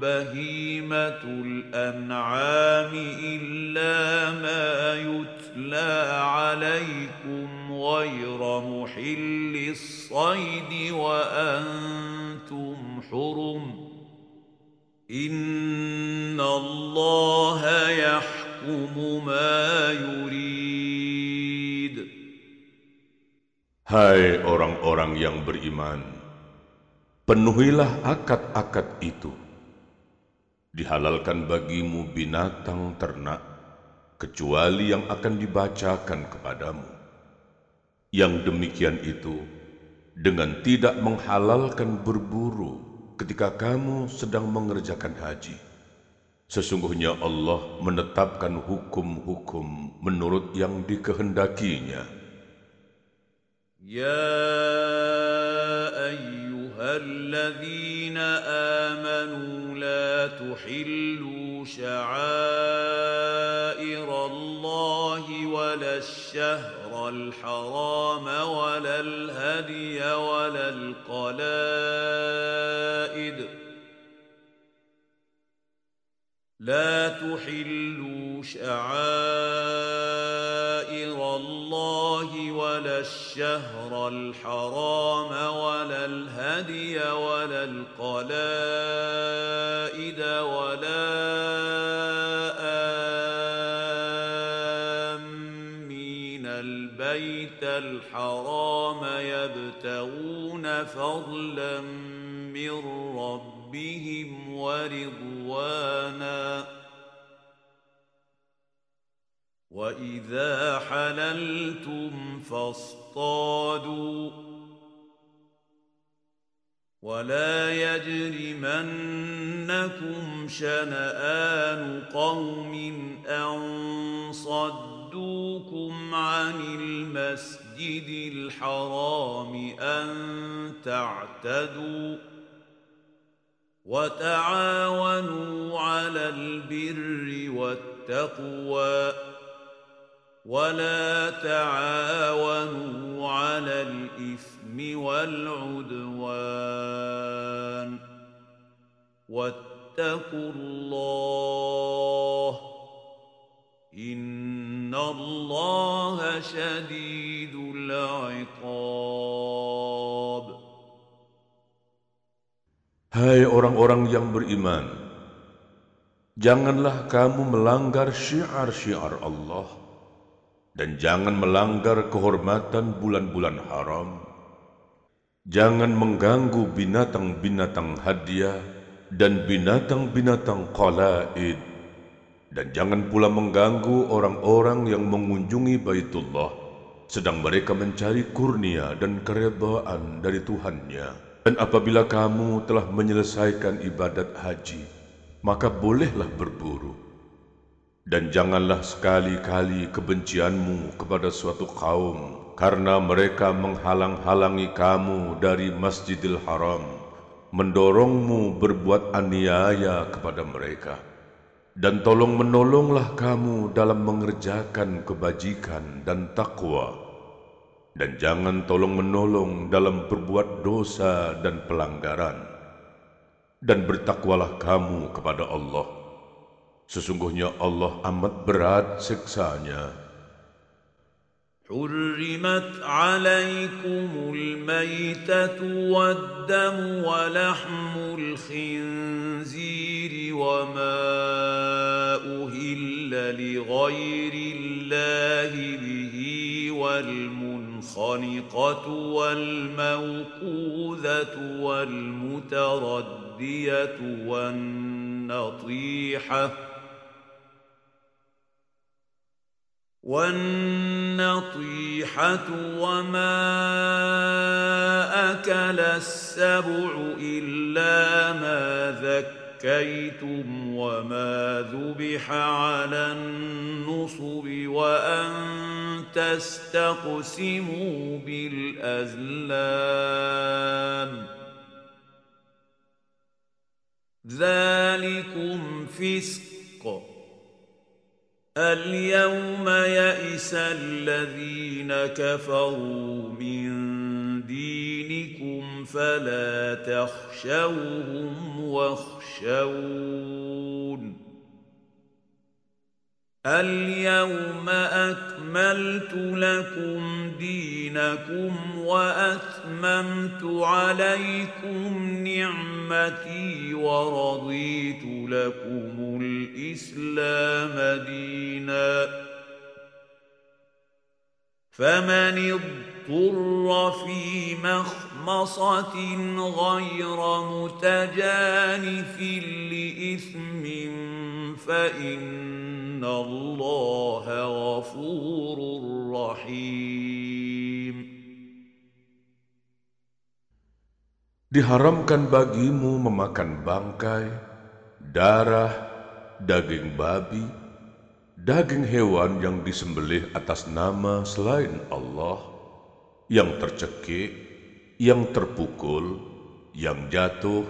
بهيمه الأنعام إلا ما يتلى عليكم غير محل الصيد وأنتم حرم إن الله يحكم ما يريد Hai orang-orang yang beriman, penuhilah akad-akad itu. dihalalkan bagimu binatang ternak, kecuali yang akan dibacakan kepadamu. Yang demikian itu, dengan tidak menghalalkan berburu ketika kamu sedang mengerjakan haji. Sesungguhnya Allah menetapkan hukum-hukum menurut yang dikehendakinya. Ya ayyuh الذين آمنوا لا تحلوا شعائر الله ولا الشهر الحرام ولا الهدي ولا القلائد. لا تحلوا شعائر الله ولا الشهر الحرام ولا الهدي ولا القلائد ولا آمين. البيت الحرام يبتغون فضلا من ربهم ورضوانا واذا حللتم فاصطادوا ولا يجرمنكم شنآن قوم أن صدوكم عن المسجد الحرام أن تعتدوا وتعاونوا على البر والتقوى ولا تعاونوا على الإثم والعدوان واتقوا الله إن الله شديد العقاب Hai orang-orang yang beriman, janganlah kamu melanggar syiar-syiar Allah dan jangan melanggar kehormatan bulan-bulan haram. Jangan mengganggu binatang-binatang hadiah dan binatang-binatang qalaid dan jangan pula mengganggu orang-orang yang mengunjungi Baitullah sedang mereka mencari kurnia dan keredaan dari Tuhannya. Dan apabila kamu telah menyelesaikan ibadat haji, maka bolehlah berburu. Dan janganlah sekali-kali kebencianmu kepada suatu kaum karena mereka menghalang-halangi kamu dari Masjidil Haram, mendorongmu berbuat aniaya kepada mereka. Dan tolong menolonglah kamu dalam mengerjakan kebajikan dan takwa. Dan jangan tolong menolong dalam berbuat dosa dan pelanggaran. Dan bertakwalah kamu kepada Allah sesungguhnya Allah amat berat siksanya. حرمت عليكم الميتة والدم ولحم الخنزير وما أهل لغير الله به والمنخنقة والموقوذة والمتردية والنطيحة والنطيحة وما أكل السبع إلا ما ذكر زكيتم وما ذبح على النصب وأن تستقسموا بالأزلام ذلكم فسق اليوم يئس الذين كفروا من دينكم فلا تخشوهم واخشون. اليوم أكملت لكم دينكم وأتممت عليكم نعمتي ورضيت لكم الإسلام دينا. فمن اضطر في مخمصه غير متجانف لاثم فان الله غفور رحيم Diharamkan bagimu memakan bangkai, darah, daging babi, daging hewan yang disembelih atas nama selain Allah, yang tercekik, yang terpukul, yang jatuh,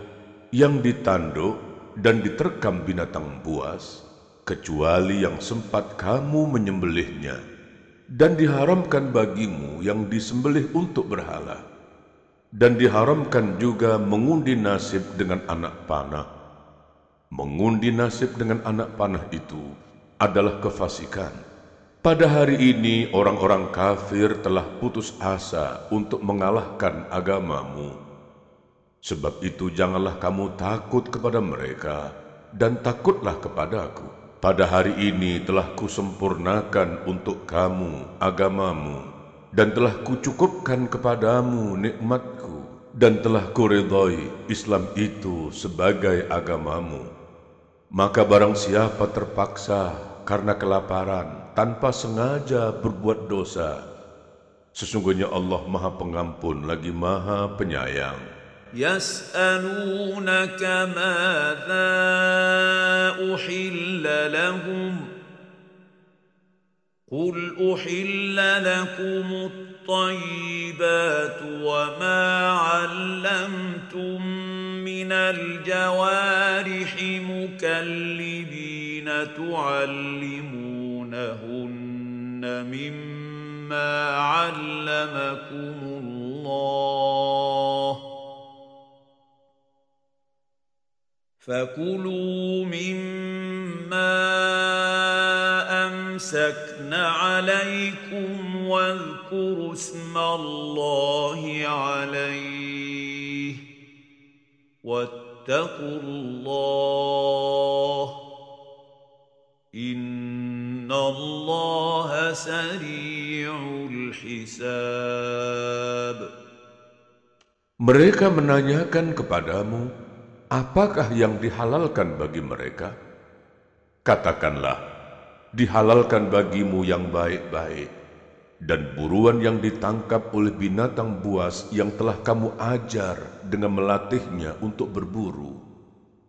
yang ditanduk, dan diterkam binatang buas, kecuali yang sempat kamu menyembelihnya, dan diharamkan bagimu yang disembelih untuk berhala dan diharamkan juga mengundi nasib dengan anak panah. Mengundi nasib dengan anak panah itu adalah kefasikan. Pada hari ini orang-orang kafir telah putus asa untuk mengalahkan agamamu. Sebab itu janganlah kamu takut kepada mereka dan takutlah kepadaku. Pada hari ini telah kusempurnakan untuk kamu agamamu dan telah kucukupkan kepadamu nikmatku dan telah kuridhoi Islam itu sebagai agamamu. Maka barang siapa terpaksa karena kelaparan tanpa sengaja berbuat dosa, sesungguhnya Allah Maha Pengampun lagi Maha Penyayang. يسألونك ماذا أحل لهم قل احل لكم الطيبات وما علمتم من الجوارح مكلبين تعلمونهن مما علمكم الله. فكلوا مما أمسكن عليكم واذكروا اسم الله عليه. واتقوا الله إن الله سريع الحساب Mereka menanyakan kepadamu, apakah yang dihalalkan bagi mereka? Katakanlah, dihalalkan bagimu yang baik-baik, dan buruan yang ditangkap oleh binatang buas yang telah kamu ajar dengan melatihnya untuk berburu.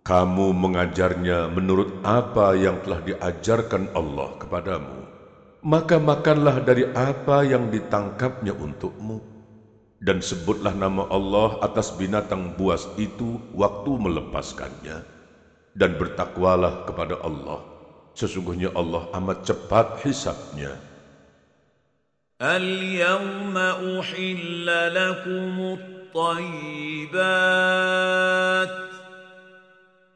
Kamu mengajarnya menurut apa yang telah diajarkan Allah kepadamu. Maka makanlah dari apa yang ditangkapnya untukmu. Dan sebutlah nama Allah atas binatang buas itu waktu melepaskannya. Dan bertakwalah kepada Allah. Sesungguhnya Allah amat cepat hisabnya. اليوم أحل لكم الطيبات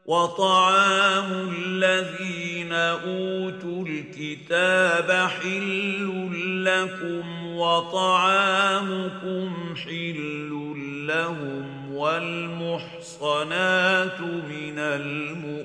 وطعام الذين أوتوا الكتاب حل لكم وطعامكم حل لهم والمحصنات من المؤمنات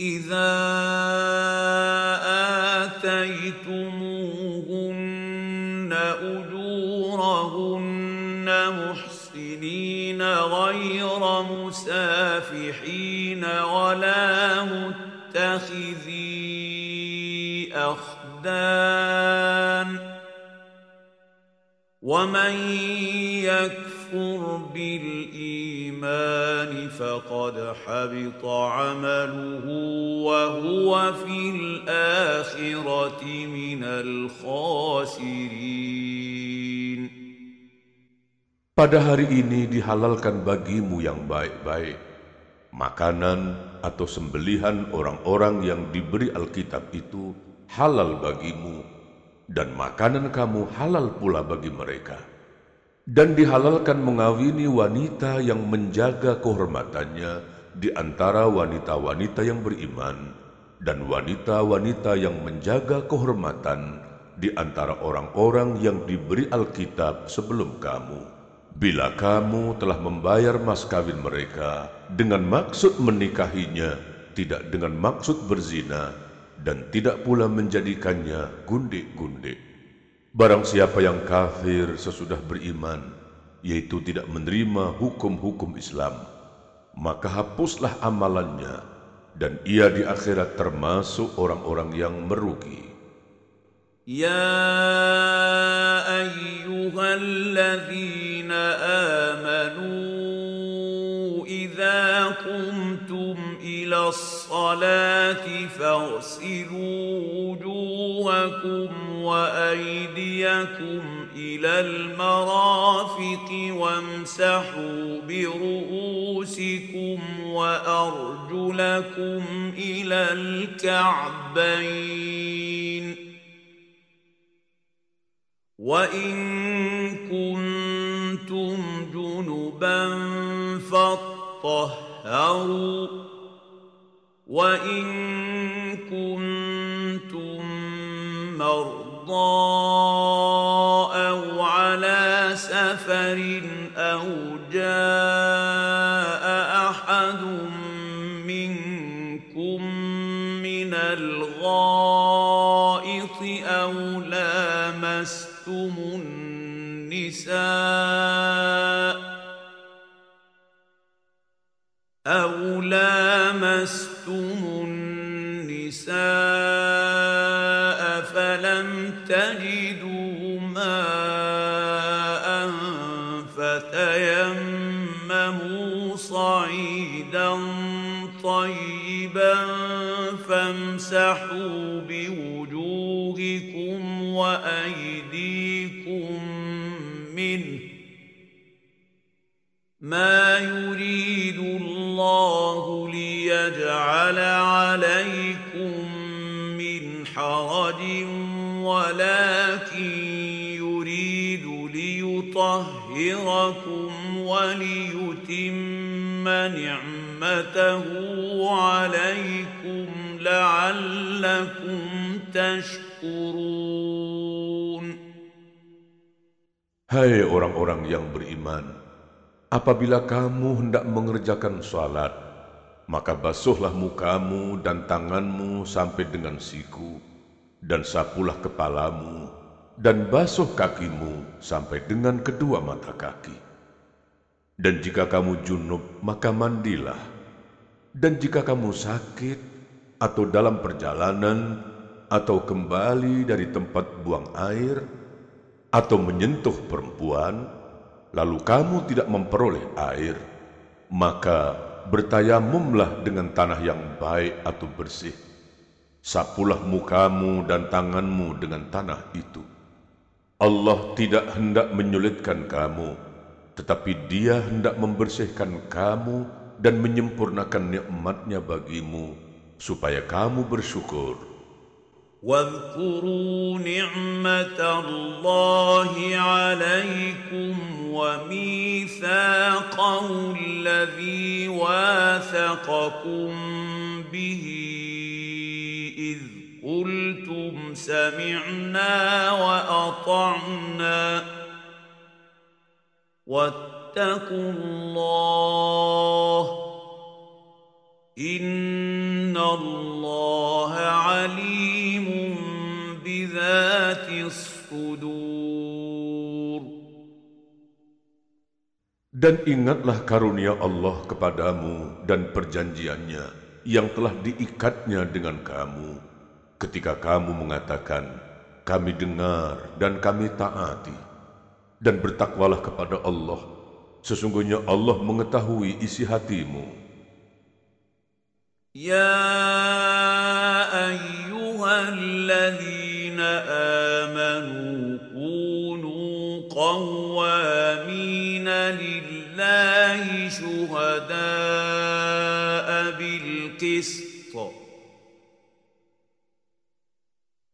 إذا آتيتموهن أجورهن محسنين غير مسافحين ولا متخذي أخدان ومن يكفر بالإيمان فقد حبط عمله وهو في الآخرة من الخاسرين Pada hari ini dihalalkan bagimu yang baik-baik, makanan atau sembelihan orang-orang yang diberi Alkitab itu halal bagimu, dan makanan kamu halal pula bagi mereka. Dan dihalalkan mengawini wanita yang menjaga kehormatannya di antara wanita-wanita yang beriman, dan wanita-wanita yang menjaga kehormatan di antara orang-orang yang diberi Alkitab sebelum kamu. Bila kamu telah membayar mas kawin mereka dengan maksud menikahinya, tidak dengan maksud berzina, dan tidak pula menjadikannya gundik-gundik. Barang siapa yang kafir sesudah beriman, yaitu tidak menerima hukum-hukum Islam, maka hapuslah amalannya dan ia di akhirat termasuk orang-orang yang merugi. Ya ayyuhalladzina amanu idza qumtum ila as-salati fa'silu wujuhakum وأيديكم إلى المرافق وامسحوا برؤوسكم وأرجلكم إلى الكعبين. وإن كنتم جنبا فاطهروا. وإن كنتم مرضى أو على سفر أو جاء أحد منكم من الغائط أو لامستم النساء أو لامستم تجدوا ماء فتيمموا صعيدا طيبا فامسحوا بوجوهكم وأيديكم منه. ما يريد الله ليجعل عليكم ولكن يريد ليطهركم وليتم نعمته عليكم لعلكم تشكرون Hai orang-orang yang beriman, apabila kamu hendak mengerjakan salat, maka basuhlah mukamu dan tanganmu sampai dengan siku, dan sapulah kepalamu, dan basuh kakimu sampai dengan kedua mata kaki. Dan jika kamu junub, maka mandilah. Dan jika kamu sakit, atau dalam perjalanan, atau kembali dari tempat buang air, atau menyentuh perempuan, lalu kamu tidak memperoleh air, maka bertayamumlah dengan tanah yang baik atau bersih Sapulah mukamu dan tanganmu dengan tanah itu. Allah tidak hendak menyulitkan kamu, tetapi dia hendak membersihkan kamu dan menyempurnakan nikmatnya bagimu, supaya kamu bersyukur. واذكروا نعمة الله عليكم وميثاقه الذي واثقكم به إذ قلتم سمعنا وأطعنا واتقوا الله إن الله عليم بذات الصدور Dan ingatlah karunia Allah kepadamu dan perjanjiannya yang telah diikatnya dengan kamu ketika kamu mengatakan, kami dengar dan kami taati, dan bertakwalah kepada Allah, sesungguhnya Allah mengetahui isi hatimu. Ya ayyuhalladzina amanu kunu qawwamina lillahi syuhada'a bil qist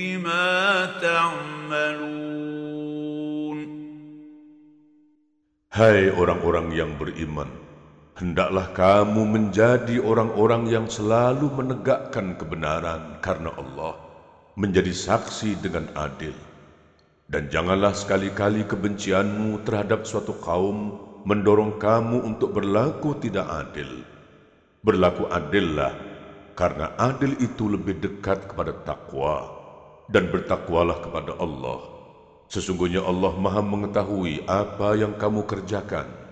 بما تعملون Hai orang-orang yang beriman, hendaklah kamu menjadi orang-orang yang selalu menegakkan kebenaran karena Allah, menjadi saksi dengan adil. Dan janganlah sekali-kali kebencianmu terhadap suatu kaum mendorong kamu untuk berlaku tidak adil. Berlaku adillah, karena adil itu lebih dekat kepada takwa, dan bertakwalah kepada Allah. Sesungguhnya Allah maha mengetahui apa yang kamu kerjakan.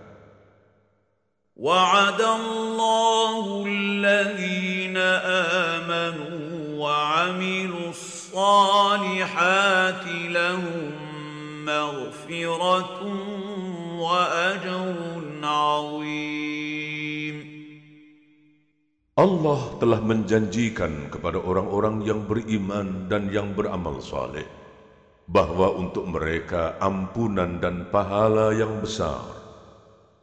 وعد الله الذين آمنوا وعملوا الصالحات لهم مغفرة وأجر عظيم Allah telah menjanjikan kepada orang-orang yang beriman dan yang beramal saleh bahwa untuk mereka ampunan dan pahala yang besar.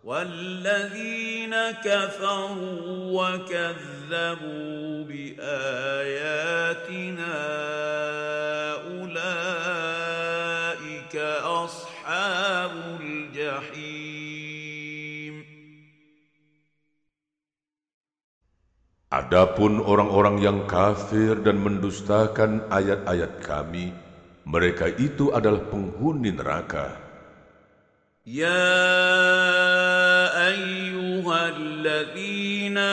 والذين كفروا وكذبوا بآياتنا Adapun orang-orang yang kafir dan mendustakan ayat-ayat kami, mereka itu adalah penghuni neraka. Ya ayyuhalladzina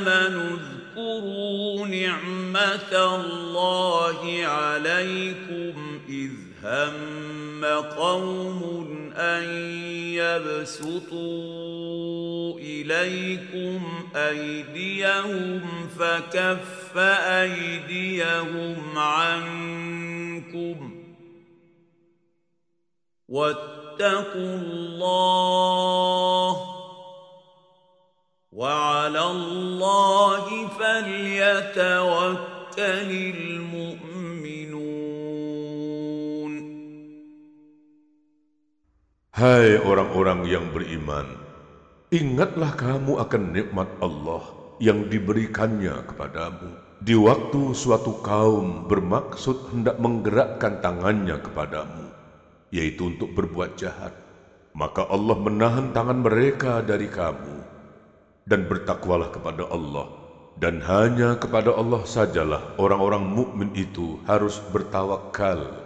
amanu dhkuru ni'matallahi alaikum idh hamma qaumun أن يبسطوا إليكم أيديهم فكف أيديهم عنكم واتقوا الله وعلى الله فليتوكل المؤمنون Hai orang-orang yang beriman, ingatlah kamu akan nikmat Allah yang diberikannya kepadamu. Di waktu suatu kaum bermaksud hendak menggerakkan tangannya kepadamu, yaitu untuk berbuat jahat, maka Allah menahan tangan mereka dari kamu. Dan bertakwalah kepada Allah, dan hanya kepada Allah sajalah orang-orang mukmin itu harus bertawakal.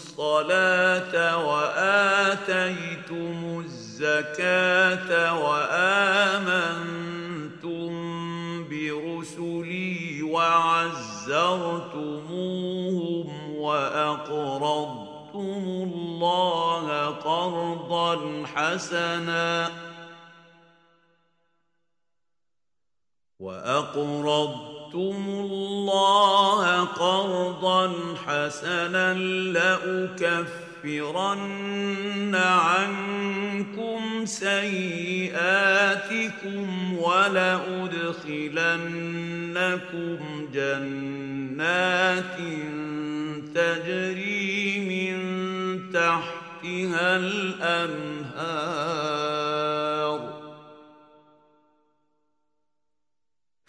وآتيتم الزكاة وآمنتم برسلي وعزرتموهم وأقرضتم الله قرضا حسنا وأقرضتم الله قرضا قرضا حسنا لأكفرن عنكم سيئاتكم ولأدخلنكم جنات تجري من تحتها الأنهار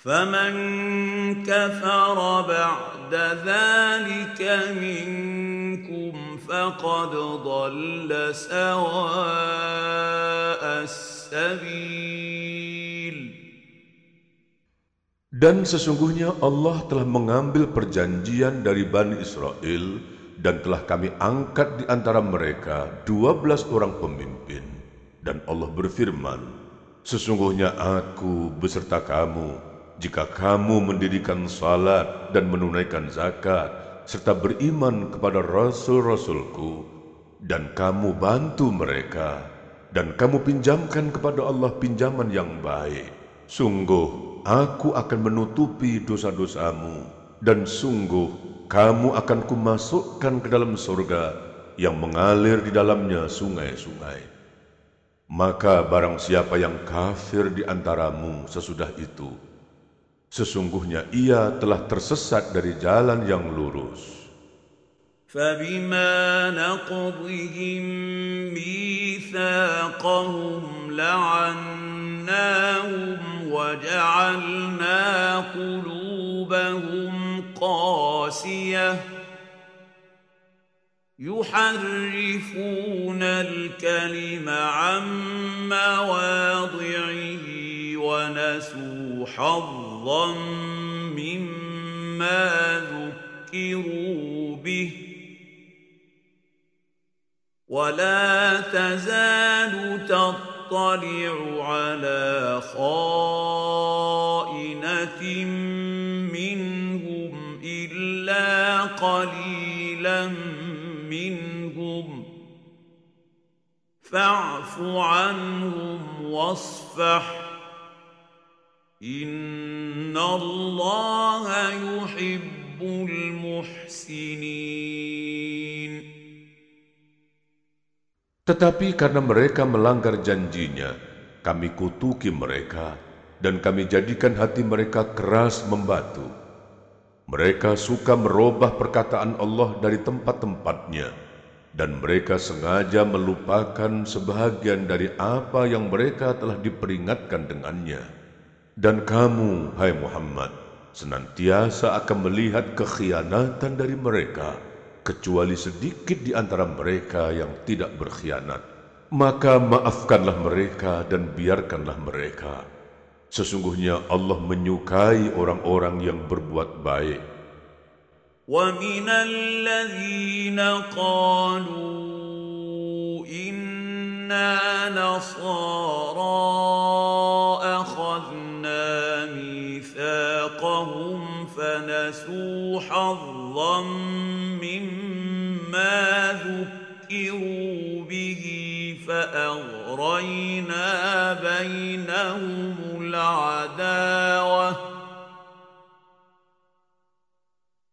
فمن كفر بعد ذلك منكم فقد ضل سواء السبيل Dan sesungguhnya Allah telah mengambil perjanjian dari Bani Israel dan telah kami angkat di antara mereka dua belas orang pemimpin. Dan Allah berfirman, Sesungguhnya aku beserta kamu jika kamu mendirikan salat dan menunaikan zakat serta beriman kepada Rasul-Rasulku dan kamu bantu mereka dan kamu pinjamkan kepada Allah pinjaman yang baik. Sungguh aku akan menutupi dosa-dosamu dan sungguh kamu akan kumasukkan ke dalam surga yang mengalir di dalamnya sungai-sungai. Maka barang siapa yang kafir di antaramu sesudah itu, sesungguhnya ia telah tersesat dari jalan yang lurus. فبما نقضهم ميثاقهم لعناهم وجعلنا قلوبهم قاسيه يحرفون الكلم عن مواضعه ونسوا حظا مما ذكروا به ولا تزال تطلع على خائنة منهم إلا قليلا منهم فاعف عنهم واصفح إن الله يحب المحسنين Tetapi karena mereka melanggar janjinya, kami kutuki mereka dan kami jadikan hati mereka keras membatu. Mereka suka merubah perkataan Allah dari tempat-tempatnya dan mereka sengaja melupakan sebahagian dari apa yang mereka telah diperingatkan dengannya. Dan kamu, hai Muhammad, senantiasa akan melihat kekhianatan dari mereka kecuali sedikit di antara mereka yang tidak berkhianat. Maka maafkanlah mereka dan biarkanlah mereka. Sesungguhnya Allah menyukai orang-orang yang berbuat baik. وَمِنَ الَّذِينَ قَالُوا إِنَّا نَصَارَى أَخَذْنَا مِيثَاقَهُمْ فَنَسُوا حَظًّا ما ذكروا به فأغرينا بينهم العداوة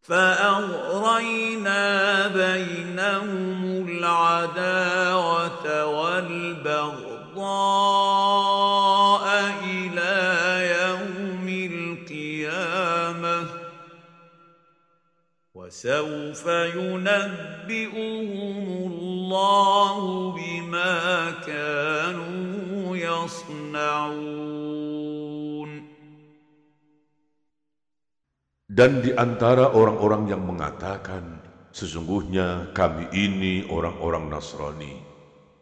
فأغرينا بينهم العداوة والبغضاء وسوف ينبئ ينبئهم الله بما كانوا يصنعون Dan di antara orang-orang yang mengatakan, sesungguhnya kami ini orang-orang Nasrani,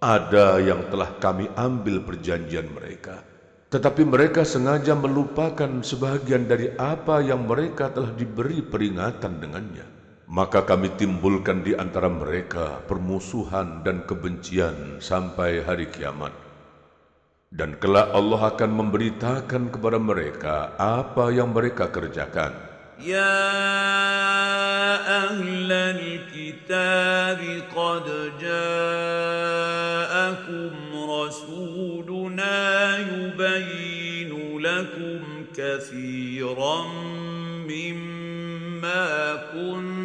ada yang telah kami ambil perjanjian mereka. Tetapi mereka sengaja melupakan sebahagian dari apa yang mereka telah diberi peringatan dengannya. Maka kami timbulkan di antara mereka permusuhan dan kebencian sampai hari kiamat. Dan kelak Allah akan memberitakan kepada mereka apa yang mereka kerjakan. Ya ahlal kitab qad ja'akum rasuluna yubayinu lakum kathiran mimma kuntum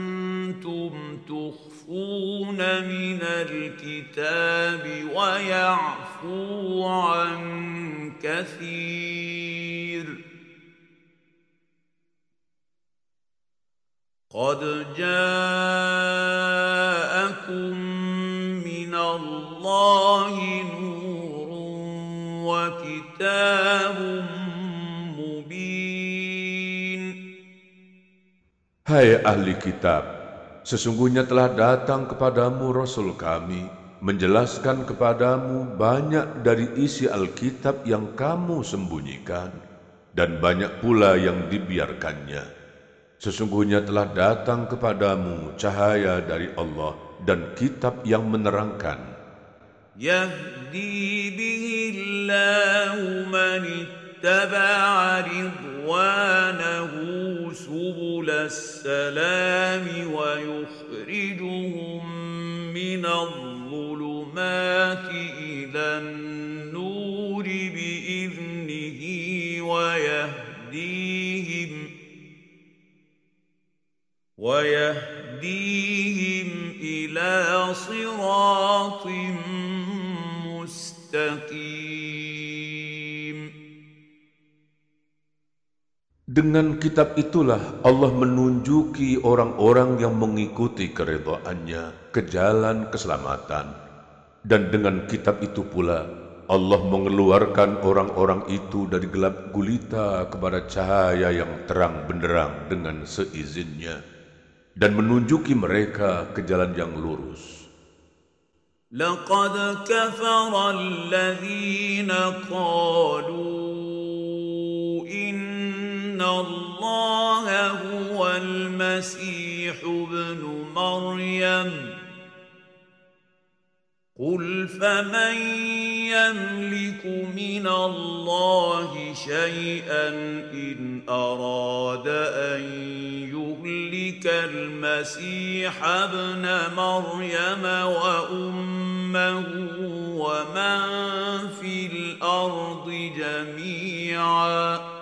الكتاب ويعفو عن كثير قد جاءكم من الله نور وكتاب مبين Hai ahli kitab, sesungguhnya telah datang kepadamu Rasul kami menjelaskan kepadamu banyak dari isi Alkitab yang kamu sembunyikan dan banyak pula yang dibiarkannya. Sesungguhnya telah datang kepadamu cahaya dari Allah dan kitab yang menerangkan. Yahdi bihi Allahu اتبع رضوانه سبل السلام ويخرجهم من الظلمات إلى النور بإذنه ويهديهم ويهديهم إلى صراط مستقيم. Dengan kitab itulah Allah menunjuki orang-orang yang mengikuti keredoannya ke jalan keselamatan. Dan dengan kitab itu pula Allah mengeluarkan orang-orang itu dari gelap gulita kepada cahaya yang terang benderang dengan seizinnya dan menunjuki mereka ke jalan yang lurus. Laqad ان الله هو المسيح ابن مريم قل فمن يملك من الله شيئا ان اراد ان يهلك المسيح ابن مريم وامه ومن في الأرض جميعا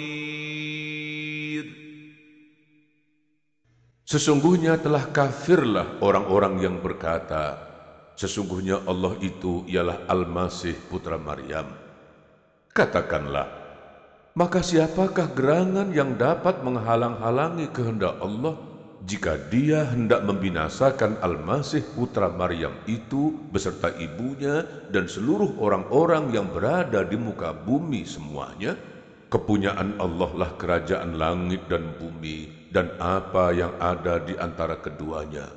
Sesungguhnya telah kafirlah orang-orang yang berkata, Sesungguhnya Allah itu ialah Al-Masih putra Maryam. Katakanlah, maka siapakah gerangan yang dapat menghalang-halangi kehendak Allah jika dia hendak membinasakan Al-Masih putra Maryam itu beserta ibunya dan seluruh orang-orang yang berada di muka bumi semuanya? Kepunyaan Allah lah kerajaan langit dan bumi dan apa yang ada di antara keduanya.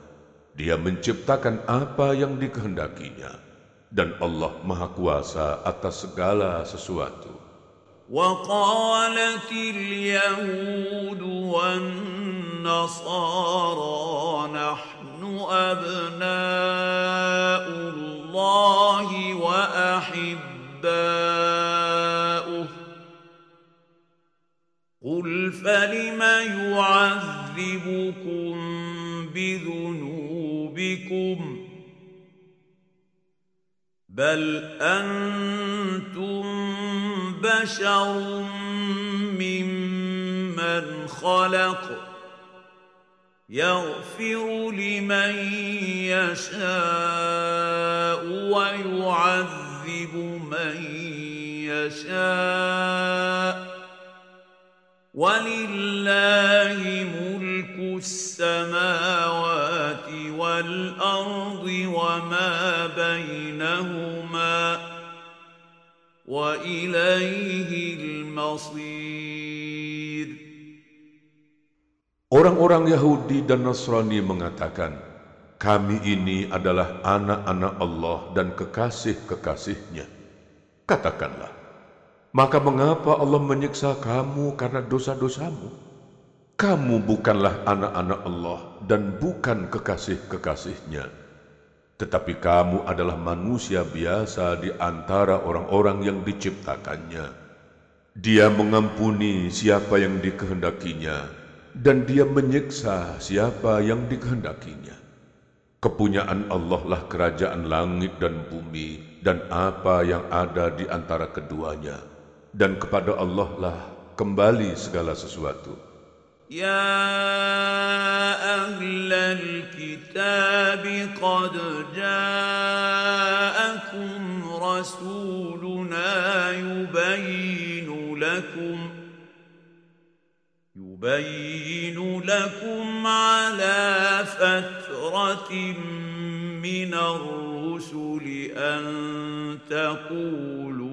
Dia menciptakan apa yang dikehendakinya. Dan Allah Maha Kuasa atas segala sesuatu. وقالت اليهود والنصارى نحن ابناء الله واحباؤه قل فلم يعذبكم بذنوبكم بل أنتم بشر ممن خلق يغفر لمن يشاء ويعذب من يشاء ولله ملك السماوات والارض وما بينهما واليه المصير Orang-orang Yahudi dan Nasrani mengatakan, kami ini adalah anak-anak Allah dan kekasih-kekasihnya. Katakanlah, maka mengapa Allah menyiksa kamu karena dosa-dosamu? Kamu bukanlah anak-anak Allah dan bukan kekasih-kekasihnya. Tetapi kamu adalah manusia biasa di antara orang-orang yang diciptakannya. Dia mengampuni siapa yang dikehendakinya, dan dia menyiksa siapa yang dikehendakinya. Kepunyaan Allah lah kerajaan langit dan bumi dan apa yang ada di antara keduanya Dan kepada Allah lah kembali segala sesuatu. يا أهل الكتاب قد جاءكم رسولنا يبين لكم يبين لكم على فترة من الرسل أن تقولوا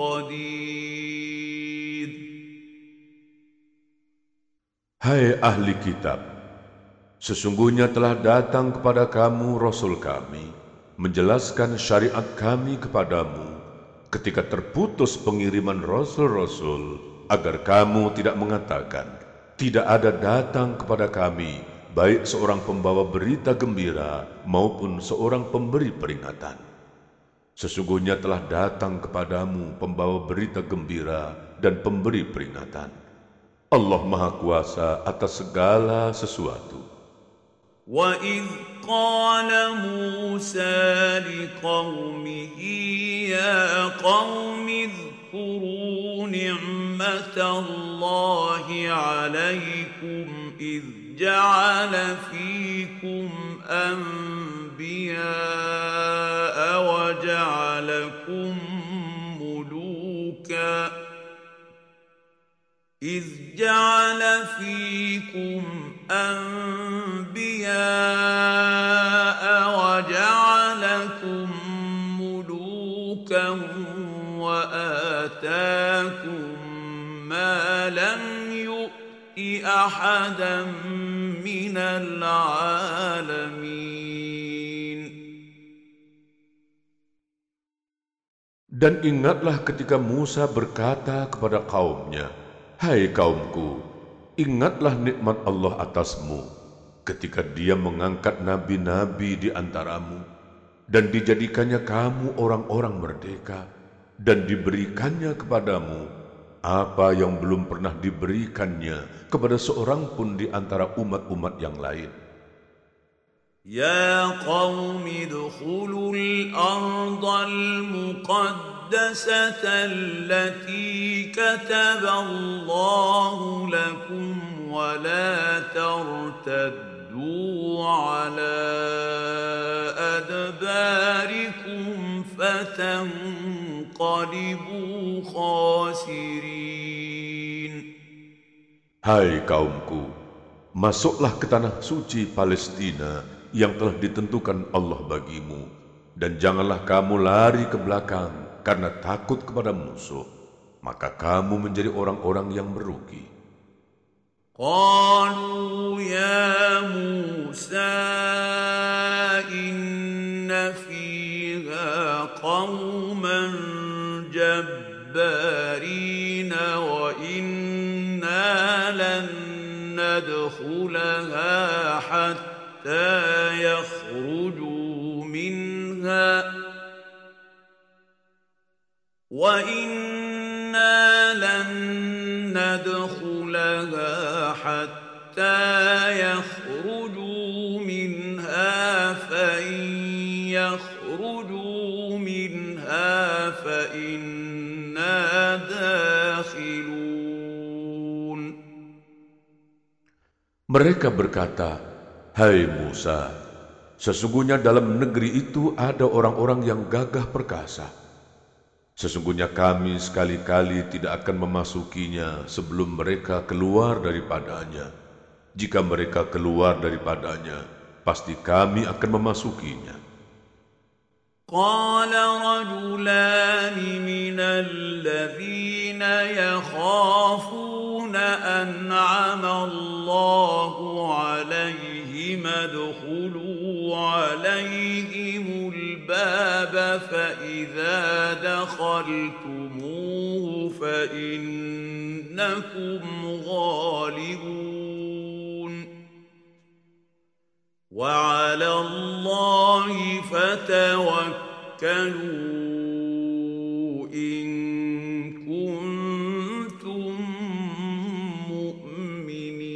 قدير Hai ahli kitab, sesungguhnya telah datang kepada kamu Rasul kami, menjelaskan syariat kami kepadamu ketika terputus pengiriman Rasul-Rasul, agar kamu tidak mengatakan, tidak ada datang kepada kami, baik seorang pembawa berita gembira maupun seorang pemberi peringatan. Sesungguhnya telah datang kepadamu pembawa berita gembira dan pemberi peringatan. Allah Maha Kuasa atas segala sesuatu. وإذ قال موسى لقومه يا قوم اذكروا نعمة الله عليكم إذ جعل فيكم أنبياء وجعلكم ملوكاً إذ جعل فيكم أنبياء وجعلكم ملوكا وآتاكم ما لم يؤت أحدا من العالمين. Dan ingatlah ketika Musa berkata kepada kaumnya, Hai kaumku, ingatlah nikmat Allah atasmu ketika dia mengangkat nabi-nabi di antaramu dan dijadikannya kamu orang-orang merdeka dan diberikannya kepadamu apa yang belum pernah diberikannya kepada seorang pun di antara umat-umat yang lain. يا قوم ادخلوا الأرض المقدسة التي كتب الله لكم ولا ترتدوا على أدباركم فتنقلبوا خاسرين. Hai kaumku, masuklah ke tanah suci Palestina yang telah ditentukan Allah bagimu. Dan janganlah kamu lari ke belakang karena takut kepada musuh maka kamu menjadi orang-orang yang merugi. Qalu ya Musa inna fiha qauman jabbarin wa inna lan nadkhulaha hatta حتى يخرجوا منها. وإنا لن ندخلها حتى يخرجوا منها فإن يخرجوا منها فإنا داخلون. Mereka berkata, Hai Musa, sesungguhnya dalam negeri itu ada orang-orang yang gagah perkasa. Sesungguhnya kami sekali-kali tidak akan memasukinya sebelum mereka keluar daripadanya. Jika mereka keluar daripadanya, pasti kami akan memasukinya. Qala rajulah دخلتموه فإنكم غالبون وعلى الله فتوكلوا إن كنتم مؤمنين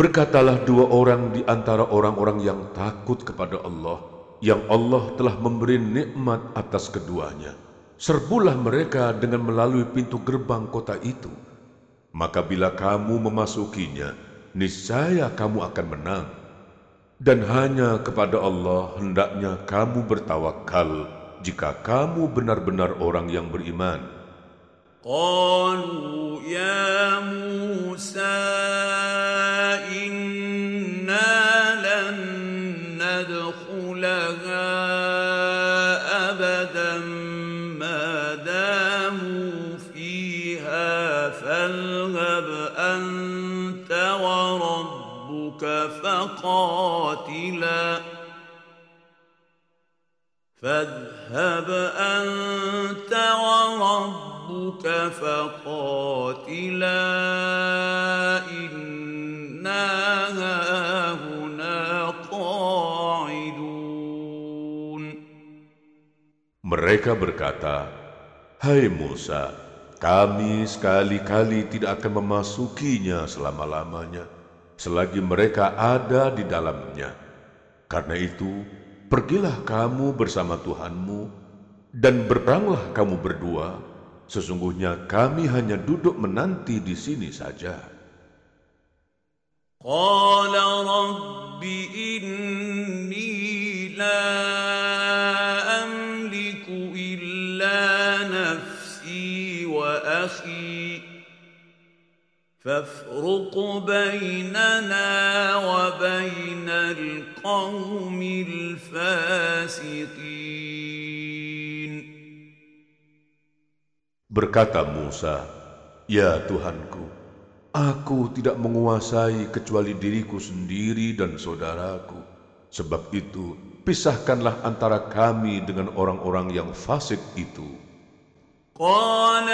Berkatalah dua orang di antara orang-orang yang takut kepada Allah, yang Allah telah memberi nikmat atas keduanya. Serbulah mereka dengan melalui pintu gerbang kota itu. Maka bila kamu memasukinya, niscaya kamu akan menang. Dan hanya kepada Allah hendaknya kamu bertawakal jika kamu benar-benar orang yang beriman. قالوا يا موسى إنا فقاتلا فاذهب أنت وربك فقاتلا إنا هاهنا قاعدون Mereka berkata, Hai Musa, kami sekali-kali tidak akan memasukinya selama-lamanya, selagi mereka ada di dalamnya. Karena itu, pergilah kamu bersama Tuhanmu dan berperanglah kamu berdua. Sesungguhnya kami hanya duduk menanti di sini saja. Qala rabbi inna فافرق بيننا وبين القوم الفاسقين Berkata Musa, Ya Tuhanku, aku tidak menguasai kecuali diriku sendiri dan saudaraku. Sebab itu, pisahkanlah antara kami dengan orang-orang yang fasik itu. قال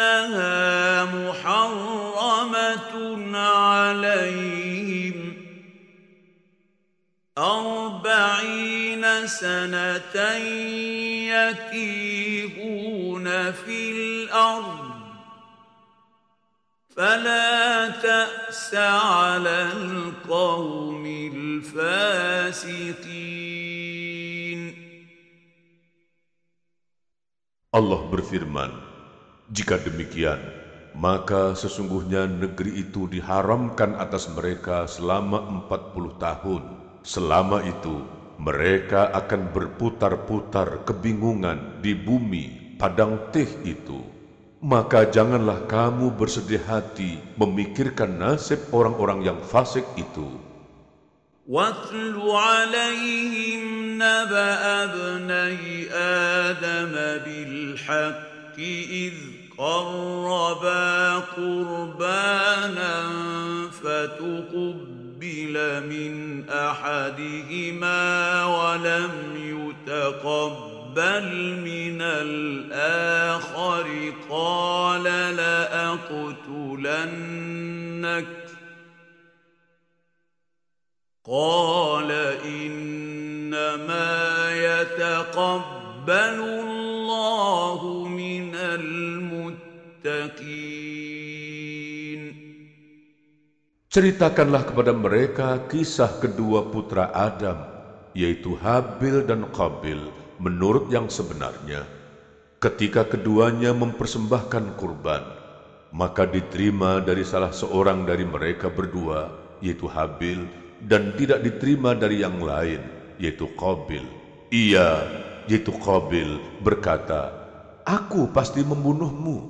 فإنها محرمة عليهم. أربعين سنة يتيهون في الأرض. فلا تأس على القوم الفاسقين. Allah berfirman, Jika demikian, maka sesungguhnya negeri itu diharamkan atas mereka selama empat puluh tahun. Selama itu, mereka akan berputar-putar kebingungan di bumi padang teh itu. Maka janganlah kamu bersedih hati memikirkan nasib orang-orang yang fasik itu. واتل عليهم نبأ ابني آدم بالحق إذ قربا قربانا فتقبل من أحدهما ولم يتقبل من الآخر. قال لأقتلنك. قال إنما يتقبل الله من muttaqin Ceritakanlah kepada mereka kisah kedua putra Adam, yaitu Habil dan Qabil, menurut yang sebenarnya. Ketika keduanya mempersembahkan kurban, maka diterima dari salah seorang dari mereka berdua, yaitu Habil, dan tidak diterima dari yang lain, yaitu Qabil. Ia, yaitu Qabil, berkata, Aku pasti membunuhmu.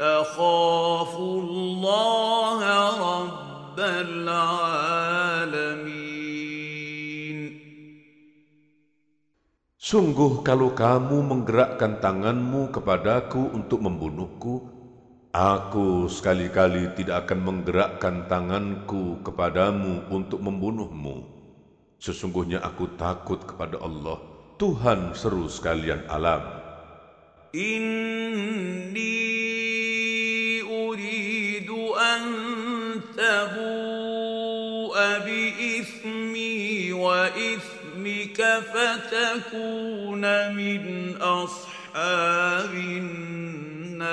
أخاف الله رب العالمين Sungguh kalau kamu menggerakkan tanganmu kepadaku untuk membunuhku, aku sekali-kali tidak akan menggerakkan tanganku kepadamu untuk membunuhmu. Sesungguhnya aku takut kepada Allah, Tuhan seru sekalian alam. Inni uridu an tabu'a bi ithmi wa ithmi بك فتكون من أصحاب النار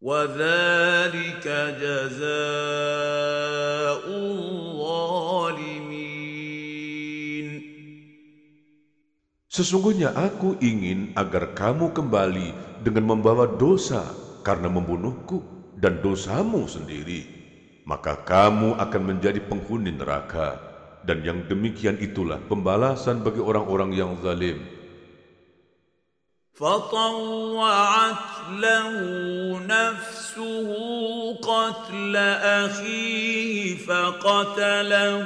وذلك جزاء الظالمين Sesungguhnya aku ingin agar kamu kembali dengan membawa dosa karena membunuhku dan dosamu sendiri maka kamu akan menjadi penghuni neraka dan yang demikian itulah pembalasan bagi orang-orang yang zalim. فطوعت له نفسه قتل أخيه فقتله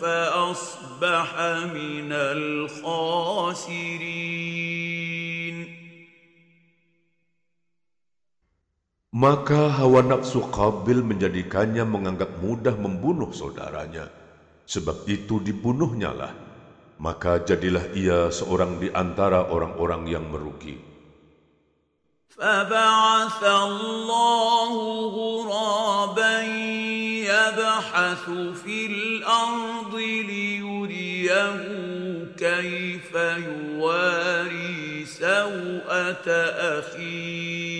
فأصبح من الخاسرين Maka hawa nafsu Qabil menjadikannya menganggap mudah membunuh saudaranya. Sebab itu dibunuhnya lah. Maka jadilah ia seorang di antara orang-orang yang merugi. فبعث الله غرابا يبحث في الأرض ليريه كيف يواري سوءة أخيه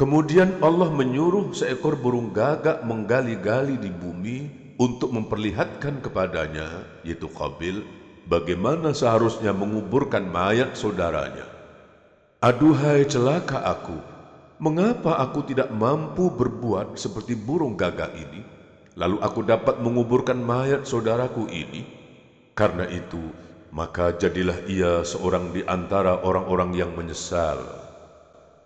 Kemudian Allah menyuruh seekor burung gagak menggali-gali di bumi untuk memperlihatkan kepadanya, yaitu Qabil, bagaimana seharusnya menguburkan mayat saudaranya. Aduhai celaka aku, mengapa aku tidak mampu berbuat seperti burung gagak ini, lalu aku dapat menguburkan mayat saudaraku ini? Karena itu, maka jadilah ia seorang di antara orang-orang yang menyesal.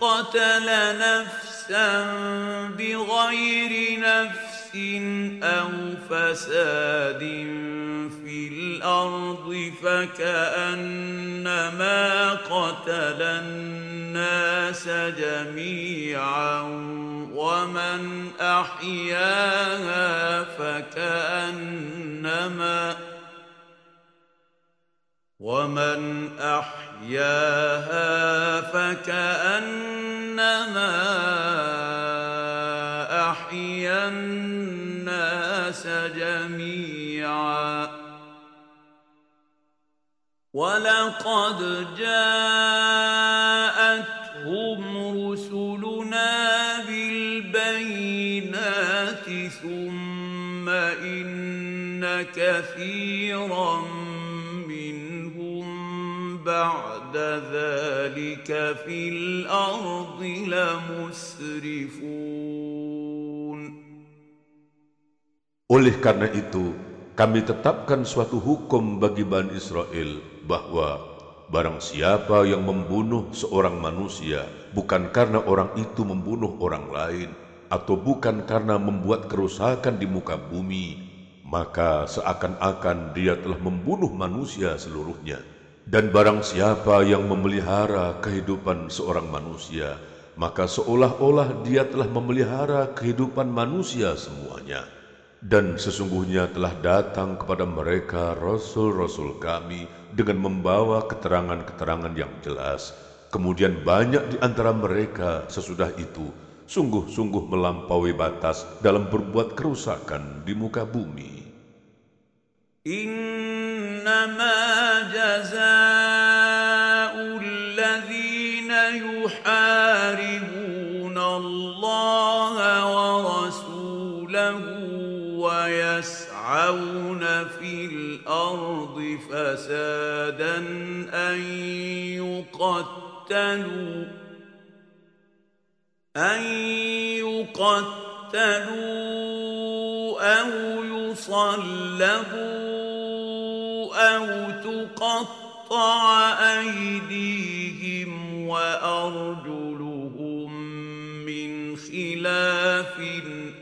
قتل نفسا بغير نفس أو فساد في الأرض فكأنما قتل الناس جميعا ومن أحياها فكأنما ومن أحياها فكأنما أحيا الناس جميعا ولقد جاءتهم رسلنا بالبينات ثم إن كثيرا بعد ذلك في الأرض لمسرفون Oleh karena itu, kami tetapkan suatu hukum bagi Bani Israel bahwa barang siapa yang membunuh seorang manusia bukan karena orang itu membunuh orang lain atau bukan karena membuat kerusakan di muka bumi, maka seakan-akan dia telah membunuh manusia seluruhnya. Dan barang siapa yang memelihara kehidupan seorang manusia, maka seolah-olah dia telah memelihara kehidupan manusia semuanya. Dan sesungguhnya telah datang kepada mereka rasul-rasul kami dengan membawa keterangan-keterangan yang jelas. Kemudian banyak di antara mereka sesudah itu sungguh-sungguh melampaui batas dalam berbuat kerusakan di muka bumi. إنما جزاء الذين يحاربون الله ورسوله ويسعون في الأرض فسادا أن يقتلوا أن يقتلوا أو يصلبوا أو تقطع أيديهم وأرجلهم من خلاف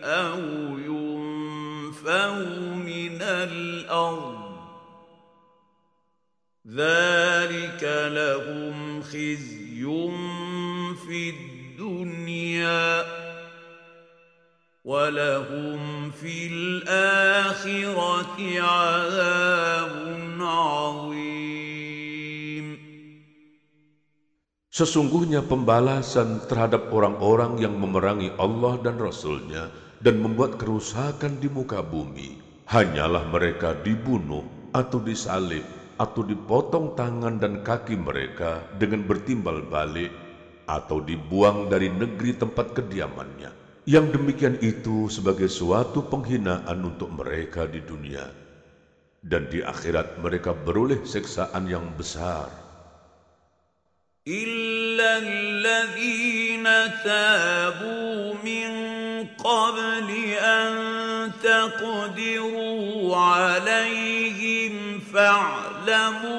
أو ينفوا من الأرض ذلك لهم خزي في الدنيا ولهم في الآخرة عذاب عظيم Sesungguhnya pembalasan terhadap orang-orang yang memerangi Allah dan Rasul-Nya dan membuat kerusakan di muka bumi, hanyalah mereka dibunuh atau disalib atau dipotong tangan dan kaki mereka dengan bertimbal balik atau dibuang dari negeri tempat kediamannya. Yang demikian itu sebagai suatu penghinaan untuk mereka di dunia. Dan di akhirat mereka beroleh seksaan yang besar. إلا الذين تابوا من قبل أن تقدروا عليهم فاعلموا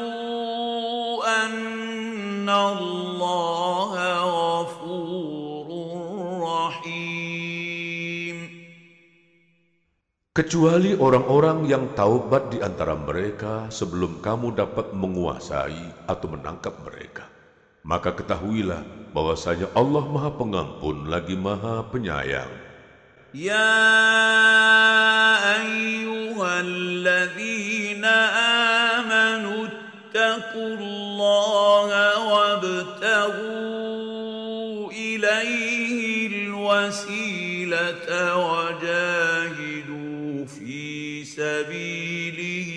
أن الله kecuali orang-orang yang taubat di antara mereka sebelum kamu dapat menguasai atau menangkap mereka. Maka ketahuilah bahwasanya Allah Maha Pengampun lagi Maha Penyayang. Ya ayyuhalladzina amanu taqullaha wabtaghu ilaihi alwasilata wajahil سبيله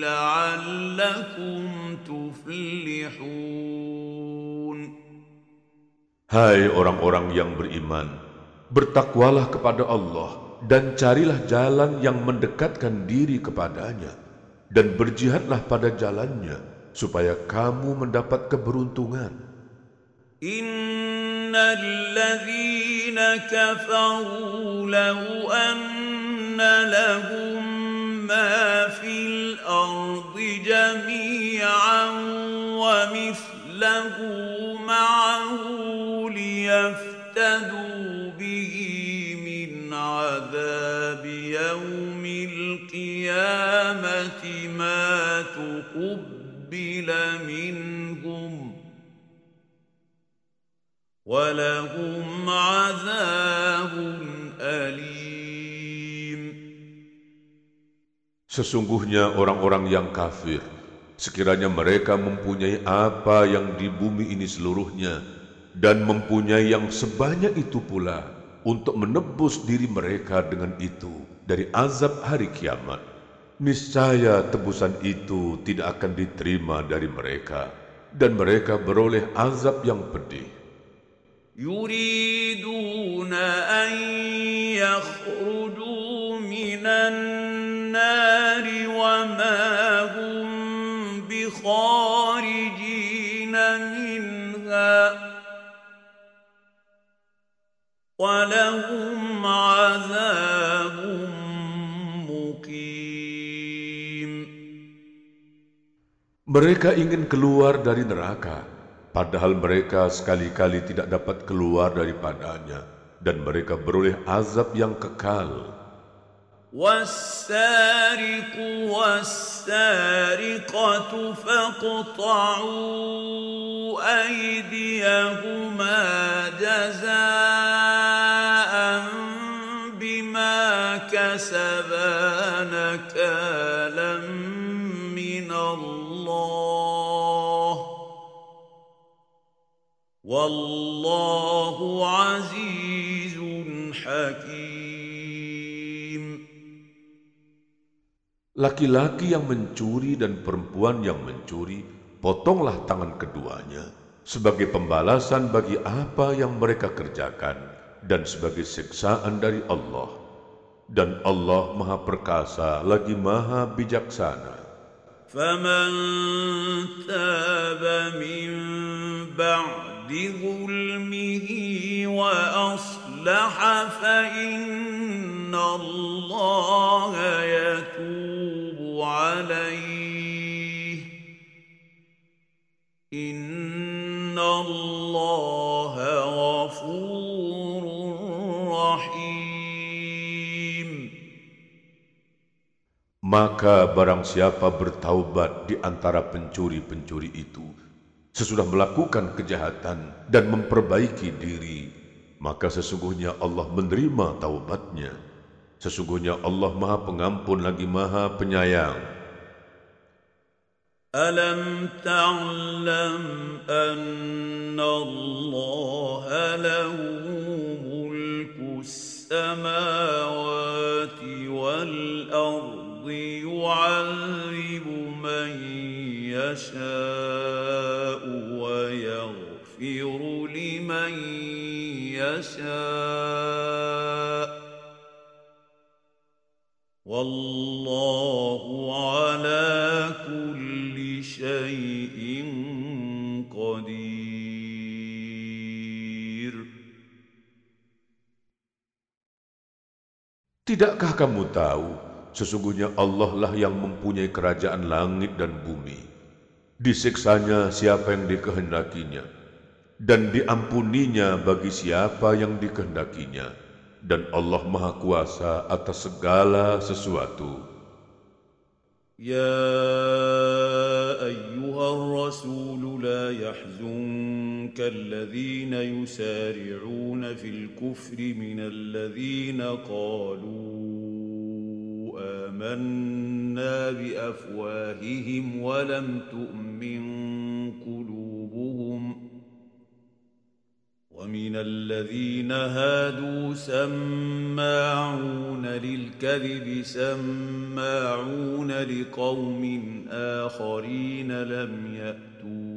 لعلكم تفلحون Hai orang-orang yang beriman, bertakwalah kepada Allah dan carilah jalan yang mendekatkan diri kepadanya dan berjihadlah pada jalannya supaya kamu mendapat keberuntungan. إن الذين كفروا لو أن لهم ما في الأرض جميعا ومثله معه ليفتدوا به من عذاب يوم القيامة ما تقبل منهم ولهم عذاب أليم Sesungguhnya orang-orang yang kafir, sekiranya mereka mempunyai apa yang di bumi ini seluruhnya, dan mempunyai yang sebanyak itu pula untuk menebus diri mereka dengan itu dari azab hari kiamat. Niscaya tebusan itu tidak akan diterima dari mereka, dan mereka beroleh azab yang pedih. Yuriduna an minan ولهم عذاب مقيم Mereka ingin keluar dari neraka, padahal mereka sekali-kali tidak dapat keluar daripadanya, dan mereka beroleh azab yang kekal. والسارق والسارقة فاقطعوا أيديهما والله عزيز حكيم Laki-laki yang mencuri dan perempuan yang mencuri, potonglah tangan keduanya sebagai pembalasan bagi apa yang mereka kerjakan dan sebagai siksaan dari Allah. Dan Allah Maha Perkasa lagi Maha Bijaksana. فمن تاب من بعد ظلمه واصلح فان الله يتوب عليه ان الله غفور رحيم Maka barang siapa bertaubat di antara pencuri-pencuri itu, sesudah melakukan kejahatan dan memperbaiki diri, maka sesungguhnya Allah menerima taubatnya. Sesungguhnya Allah Maha Pengampun lagi Maha Penyayang. ألم تعلم أن الله له ملك السماوات والأرض يعذب من يشاء ويغفر لمن يشاء والله على كل شيء قدير Tidakkah kamu tahu, sesungguhnya Allah lah yang mempunyai kerajaan langit dan bumi. disiksanya siapa yang dikehendakinya, dan diampuninya bagi siapa yang dikehendakinya, dan Allah Maha Kuasa atas segala sesuatu. Ya ayyuhar rasul la yahzunka alladhina yusari'una fil kufri min alladhina qalu آمنا بأفواههم ولم تؤمن قلوبهم ومن الذين هادوا سماعون للكذب سماعون لقوم آخرين لم يأتوك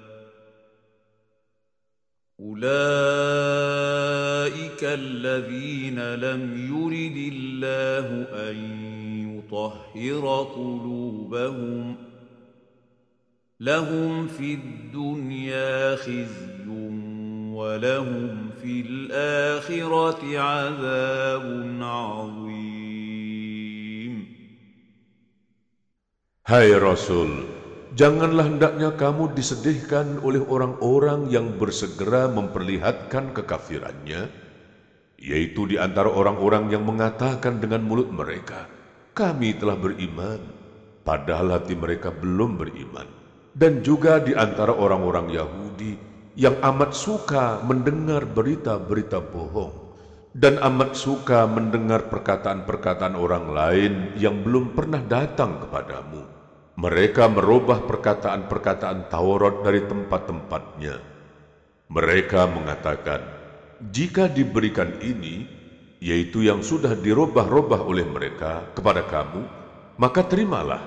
أولئك الذين لم يرد الله أن يطهر قلوبهم لهم في الدنيا خزي ولهم في الآخرة عذاب عظيم. Hai Rasul, janganlah hendaknya kamu disedihkan oleh orang-orang yang bersegera memperlihatkan kekafirannya, yaitu di antara orang-orang yang mengatakan dengan mulut mereka, kami telah beriman, padahal hati mereka belum beriman. Dan juga di antara orang-orang Yahudi yang amat suka mendengar berita-berita bohong dan amat suka mendengar perkataan-perkataan orang lain yang belum pernah datang kepadamu. Mereka merubah perkataan-perkataan Taurat dari tempat-tempatnya. Mereka mengatakan, jika diberikan ini, yaitu yang sudah dirubah-rubah oleh mereka kepada kamu, maka terimalah.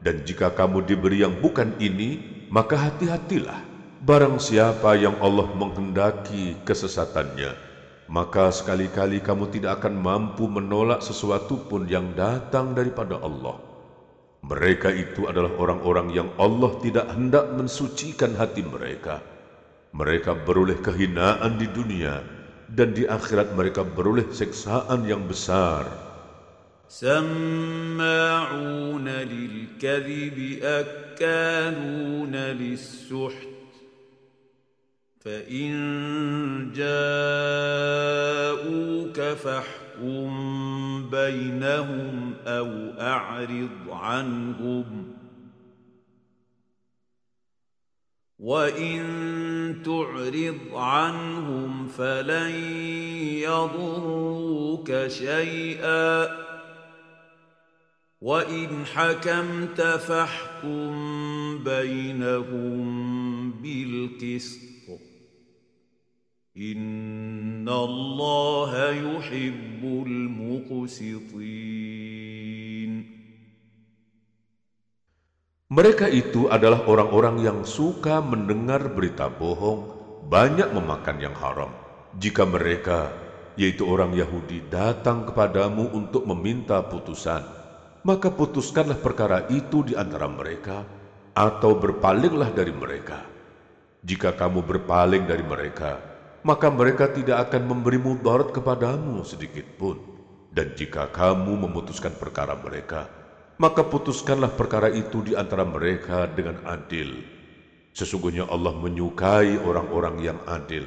Dan jika kamu diberi yang bukan ini, maka hati-hatilah. Barang siapa yang Allah menghendaki kesesatannya, maka sekali-kali kamu tidak akan mampu menolak sesuatu pun yang datang daripada Allah. Mereka itu adalah orang-orang yang Allah tidak hendak mensucikan hati mereka. Mereka beroleh kehinaan di dunia, dan di akhirat mereka beroleh seksaan yang besar. سماعون للكذب أكالون للسحت فإن جاءوك فاحكم بينهم أو أعرض عنهم وإن تعرض عنهم فلن يضروك شيئا وإن حكمت فاحكم بينهم بالقسط إن الله يحب المقسطين Mereka itu adalah orang-orang yang suka mendengar berita bohong, banyak memakan yang haram. Jika mereka, yaitu orang Yahudi, datang kepadamu untuk meminta putusan, maka putuskanlah perkara itu di antara mereka, atau berpalinglah dari mereka. Jika kamu berpaling dari mereka, maka mereka tidak akan memberi mudarat kepadamu sedikit pun. Dan jika kamu memutuskan perkara mereka, maka putuskanlah perkara itu di antara mereka dengan adil. Sesungguhnya Allah menyukai orang-orang yang adil.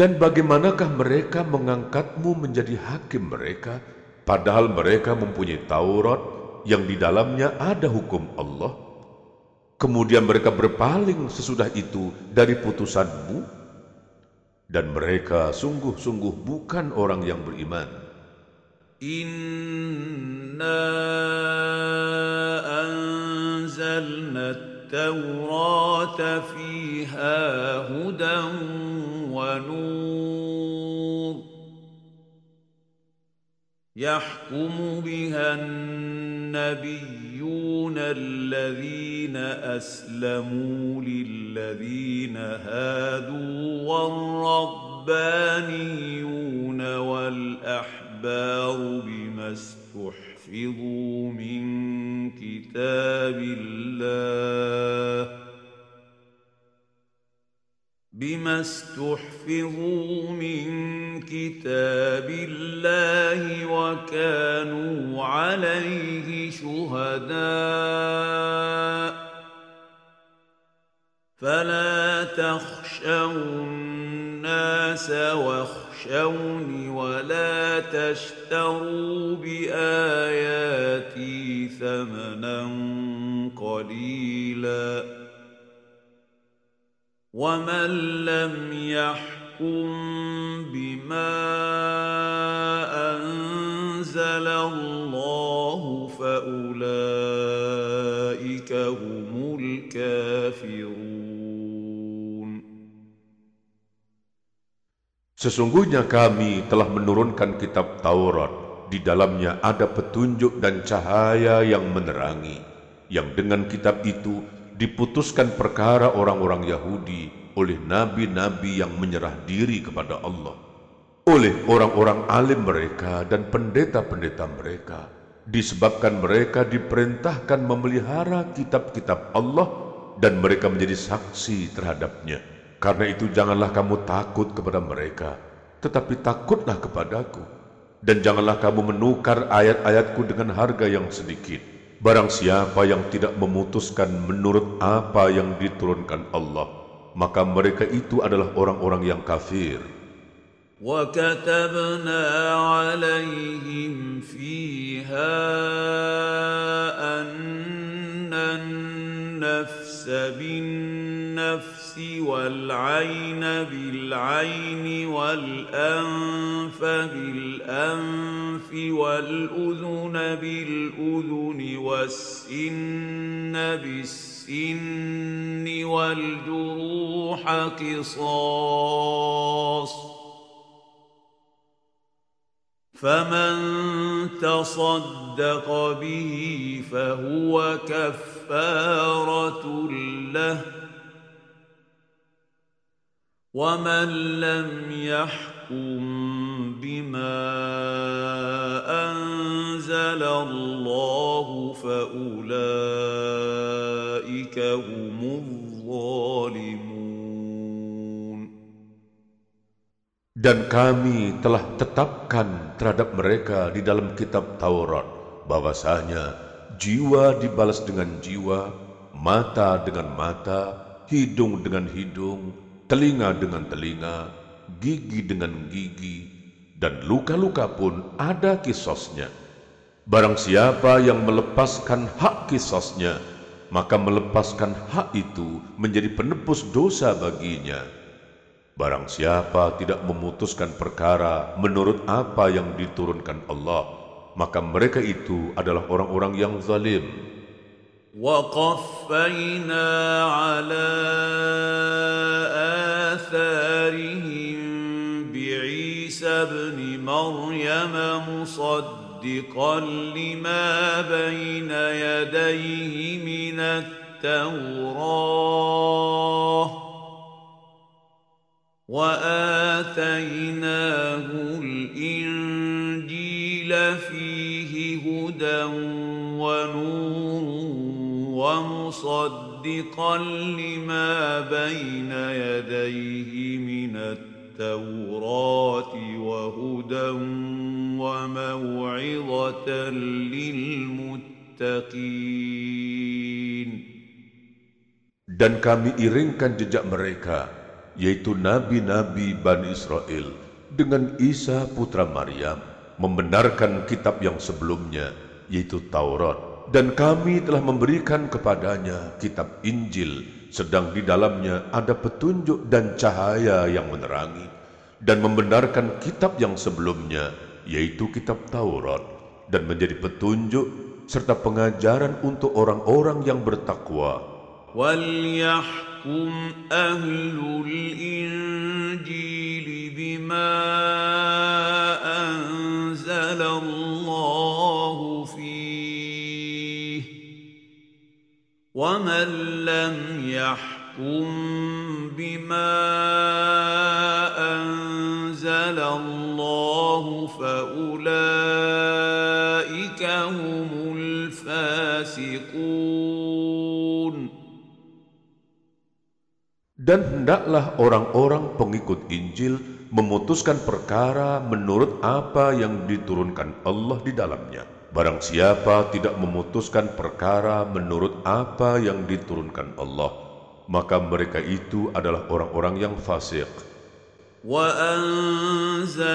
Dan bagaimanakah mereka mengangkatmu menjadi hakim mereka, padahal mereka mempunyai Taurat yang di dalamnya ada hukum Allah? Kemudian mereka berpaling sesudah itu dari putusanmu, dan mereka sungguh-sungguh bukan orang yang beriman. Inna anzalna at-taurata fiha hudan ونور يحكم بها النبيون الذين أسلموا للذين هادوا والربانيون والأحبار بما استحفظوا من كتاب الله بما استحفظوا من كتاب الله وكانوا عليه شهداء فلا تخشوا الناس واخشوني ولا تشتروا بآياتي ثمنا قليلاً ومن لم يحكم بما انزل الله فاولئك هم الكافرون Sesungguhnya kami telah menurunkan kitab Taurat. Di dalamnya ada petunjuk dan cahaya yang menerangi. Yang dengan kitab itu diputuskan perkara orang-orang Yahudi oleh nabi-nabi yang menyerah diri kepada Allah. Oleh orang-orang alim mereka dan pendeta-pendeta mereka. Disebabkan mereka diperintahkan memelihara kitab-kitab Allah dan mereka menjadi saksi terhadapnya. Karena itu janganlah kamu takut kepada mereka, tetapi takutlah kepadaku dan janganlah kamu menukar ayat-ayatku dengan harga yang sedikit. Barang siapa yang tidak memutuskan menurut apa yang diturunkan Allah, maka mereka itu adalah orang-orang yang kafir. وكتبنا عليهم فيها ان النفس بالنفس والعين بالعين والأنف بالأنف والأذن بالأذن والسن بالسن والجروح قصاص فمن تصدق به فهو كفارة له ومن لم يحكم بما انزل الله فاولئك هم الظالمون Dan kami telah tetapkan terhadap mereka di dalam kitab Taurat bahwasanya jiwa dibalas dengan jiwa, mata dengan mata, hidung dengan hidung, telinga dengan telinga, gigi dengan gigi, dan luka-luka pun ada kisosnya. Barang siapa yang melepaskan hak kisosnya, maka melepaskan hak itu menjadi penebus dosa baginya Barang siapa tidak memutuskan perkara menurut apa yang diturunkan Allah, maka mereka itu adalah orang-orang yang zalim. وقفينا على آثارهم بعيسى ابن مريم مصدقا لما بين يديه من التوراه وآتيناه الإنجيل فيه هدى ونور ومصدقا لما بين يديه من التوراه وهدى وموعظه للمتقين Dan kami iringkan jejak mereka yaitu nabi-nabi Bani Israel dengan Isa putra Maryam membenarkan kitab yang sebelumnya yaitu Taurat dan kami telah memberikan kepadanya kitab Injil sedang di dalamnya ada petunjuk dan cahaya yang menerangi dan membenarkan kitab yang sebelumnya yaitu kitab Taurat dan menjadi petunjuk serta pengajaran untuk orang-orang yang bertakwa وليحكم أهل الإنجيل بما أنزل الله ومن لم يحكم بما أنزل الله فأولئك هم الفاسقون Dan hendaklah orang-orang pengikut Injil memutuskan perkara menurut apa yang diturunkan Allah di dalamnya. Barang siapa tidak memutuskan perkara menurut apa yang diturunkan Allah, maka mereka itu adalah orang-orang yang fasik. وأنزلنا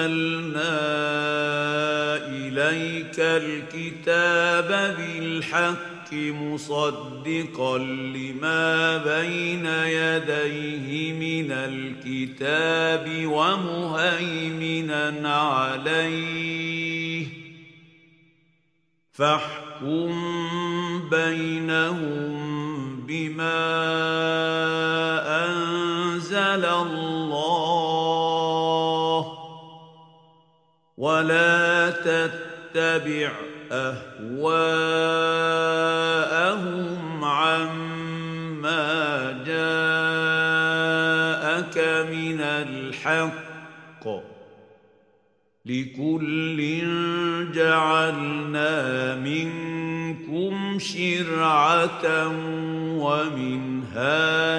إليك الكتاب بالحق مصدقا لما بين يديه من الكتاب ومهيمنا عليه فاحكم بينهم بما أنزل الله ولا تتبع أهواءهم عما جاءك من الحق لكل جعلنا منكم شرعة ومنهاجا.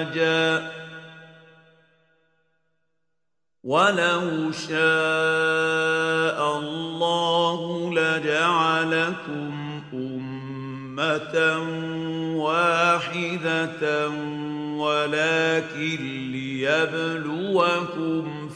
ولو شاء الله لجعلكم أمة واحدة ولكن ليبلوكم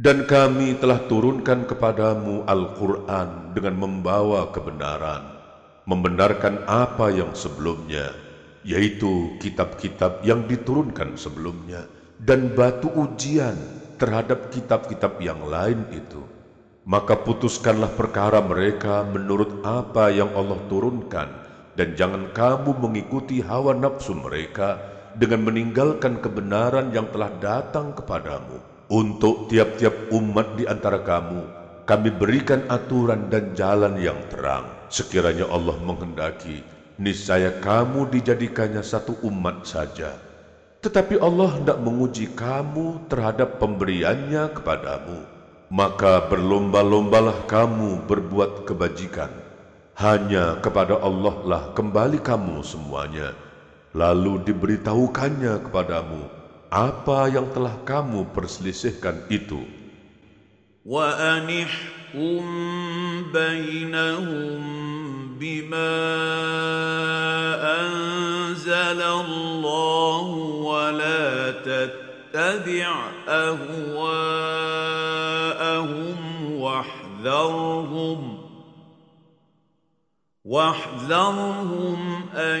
Dan kami telah turunkan kepadamu Al-Quran dengan membawa kebenaran, membenarkan apa yang sebelumnya, yaitu kitab-kitab yang diturunkan sebelumnya, dan batu ujian terhadap kitab-kitab yang lain itu. Maka putuskanlah perkara mereka menurut apa yang Allah turunkan, dan jangan kamu mengikuti hawa nafsu mereka dengan meninggalkan kebenaran yang telah datang kepadamu untuk tiap-tiap umat di antara kamu, kami berikan aturan dan jalan yang terang. Sekiranya Allah menghendaki, niscaya kamu dijadikannya satu umat saja. Tetapi Allah hendak menguji kamu terhadap pemberiannya kepadamu. Maka berlomba-lombalah kamu berbuat kebajikan. Hanya kepada Allah lah kembali kamu semuanya. Lalu diberitahukannya kepadamu apa yang telah kamu perselisihkan itu. وأنحكم بينهم بما أنزل الله ولا تتبع أهواءهم واحذرهم واحذرهم أن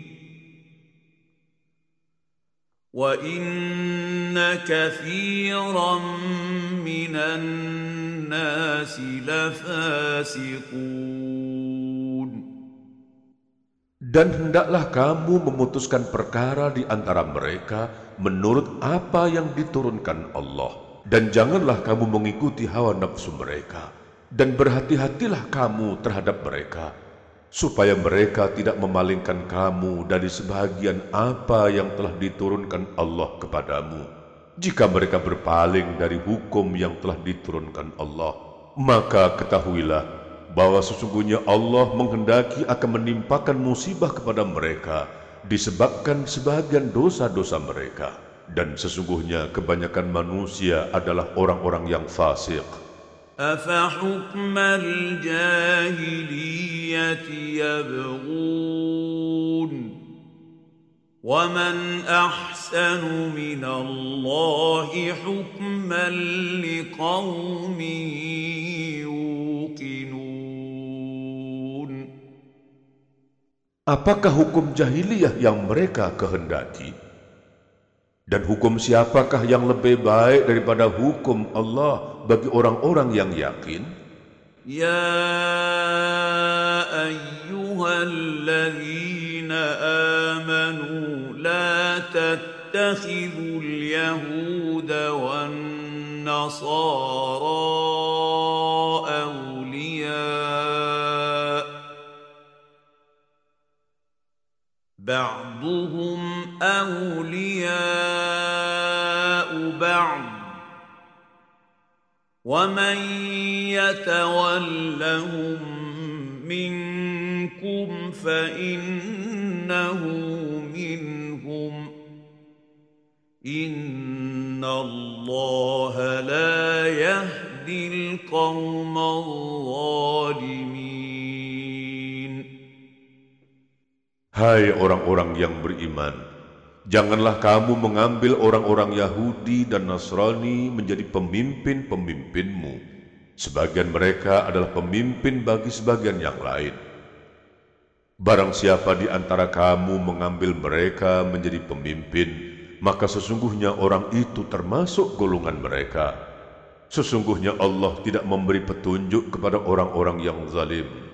وان كثيرا من الناس لفاسقون Dan hendaklah kamu memutuskan perkara di antara mereka menurut apa yang diturunkan Allah. Dan janganlah kamu mengikuti hawa nafsu mereka. Dan berhati-hatilah kamu terhadap mereka supaya mereka tidak memalingkan kamu dari sebahagian apa yang telah diturunkan Allah kepadamu. Jika mereka berpaling dari hukum yang telah diturunkan Allah, maka ketahuilah bahwa sesungguhnya Allah menghendaki akan menimpakan musibah kepada mereka disebabkan sebahagian dosa-dosa mereka. Dan sesungguhnya kebanyakan manusia adalah orang-orang yang fasik. أفحكم الجاهلية يبغون ومن أحسن من الله حكما لقوم يوقنون Apakah hukum jahiliyah yang mereka kehendaki? Dan hukum siapakah yang lebih baik daripada hukum Allah bagi orang-orang yang yakin? Ya ayyuhalladzina amanu la tattakhidul yahuda wan nasara بعضهم أولياء بعض ومن يتولهم منكم فإنه منهم إن الله لا يهدي القوم الظالمين Hai orang-orang yang beriman, janganlah kamu mengambil orang-orang Yahudi dan Nasrani menjadi pemimpin-pemimpinmu. Sebagian mereka adalah pemimpin bagi sebagian yang lain. Barang siapa di antara kamu mengambil mereka menjadi pemimpin, maka sesungguhnya orang itu termasuk golongan mereka. Sesungguhnya Allah tidak memberi petunjuk kepada orang-orang yang zalim.